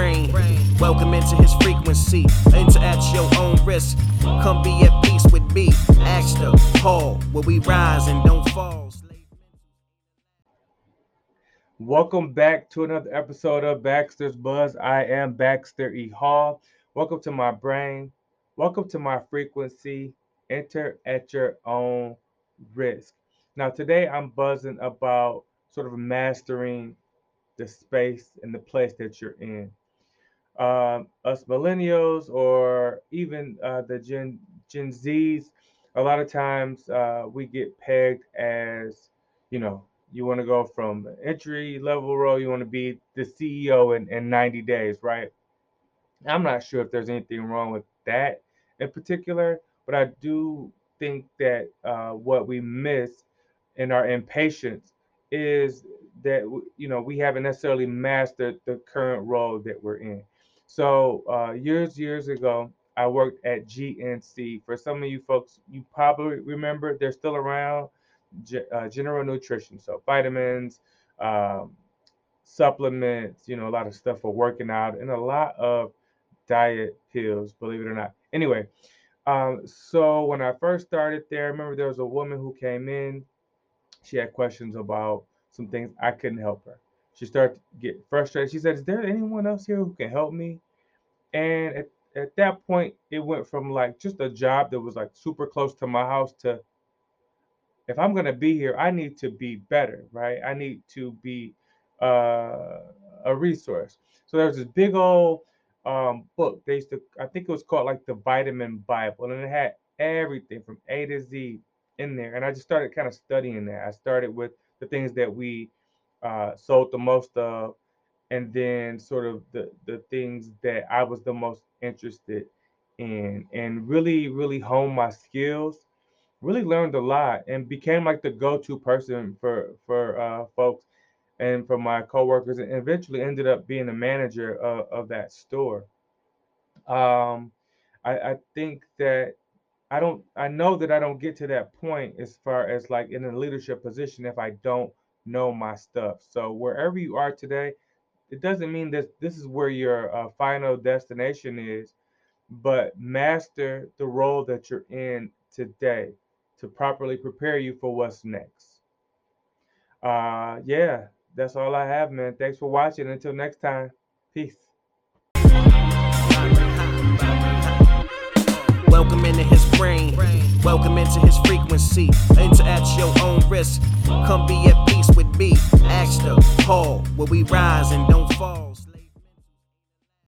brain. Welcome into his frequency. Enter at your own risk. Come be at peace with me. The Paul, where we rise and don't fall. Welcome back to another episode of Baxter's Buzz. I am Baxter E. Hall. Welcome to my brain. Welcome to my frequency. Enter at your own risk. Now, today I'm buzzing about sort of mastering the space and the place that you're in. Um, us millennials or even uh, the Gen Gen Zs, a lot of times uh, we get pegged as, you know, you want to go from entry level role, you want to be the CEO in, in 90 days, right? I'm not sure if there's anything wrong with that in particular, but I do think that uh, what we miss in our impatience is that you know we haven't necessarily mastered the current role that we're in. So uh, years years ago, I worked at GNC. For some of you folks, you probably remember they're still around. Uh, General Nutrition, so vitamins, um, supplements, you know, a lot of stuff for working out, and a lot of diet pills. Believe it or not. Anyway, um, so when I first started there, I remember there was a woman who came in. She had questions about some things I couldn't help her. She started to get frustrated. She said, Is there anyone else here who can help me? And at, at that point, it went from like just a job that was like super close to my house to if I'm going to be here, I need to be better, right? I need to be uh, a resource. So there's this big old um, book. They used to, I think it was called like the Vitamin Bible, and it had everything from A to Z in there. And I just started kind of studying that. I started with the things that we uh, sold the most of, and then sort of the the things that I was the most interested in, and really really hone my skills. Really learned a lot, and became like the go-to person for for uh, folks and for my coworkers, and eventually ended up being the manager of, of that store. Um, I, I think that I don't I know that I don't get to that point as far as like in a leadership position if I don't know my stuff. So wherever you are today, it doesn't mean that this is where your uh, final destination is, but master the role that you're in today to properly prepare you for what's next. Uh yeah, that's all I have, man. Thanks for watching. Until next time. Peace. Welcome into his brain. Welcome into his frequency. Enter at your own risk. Come be at peace where we rise and don't fall.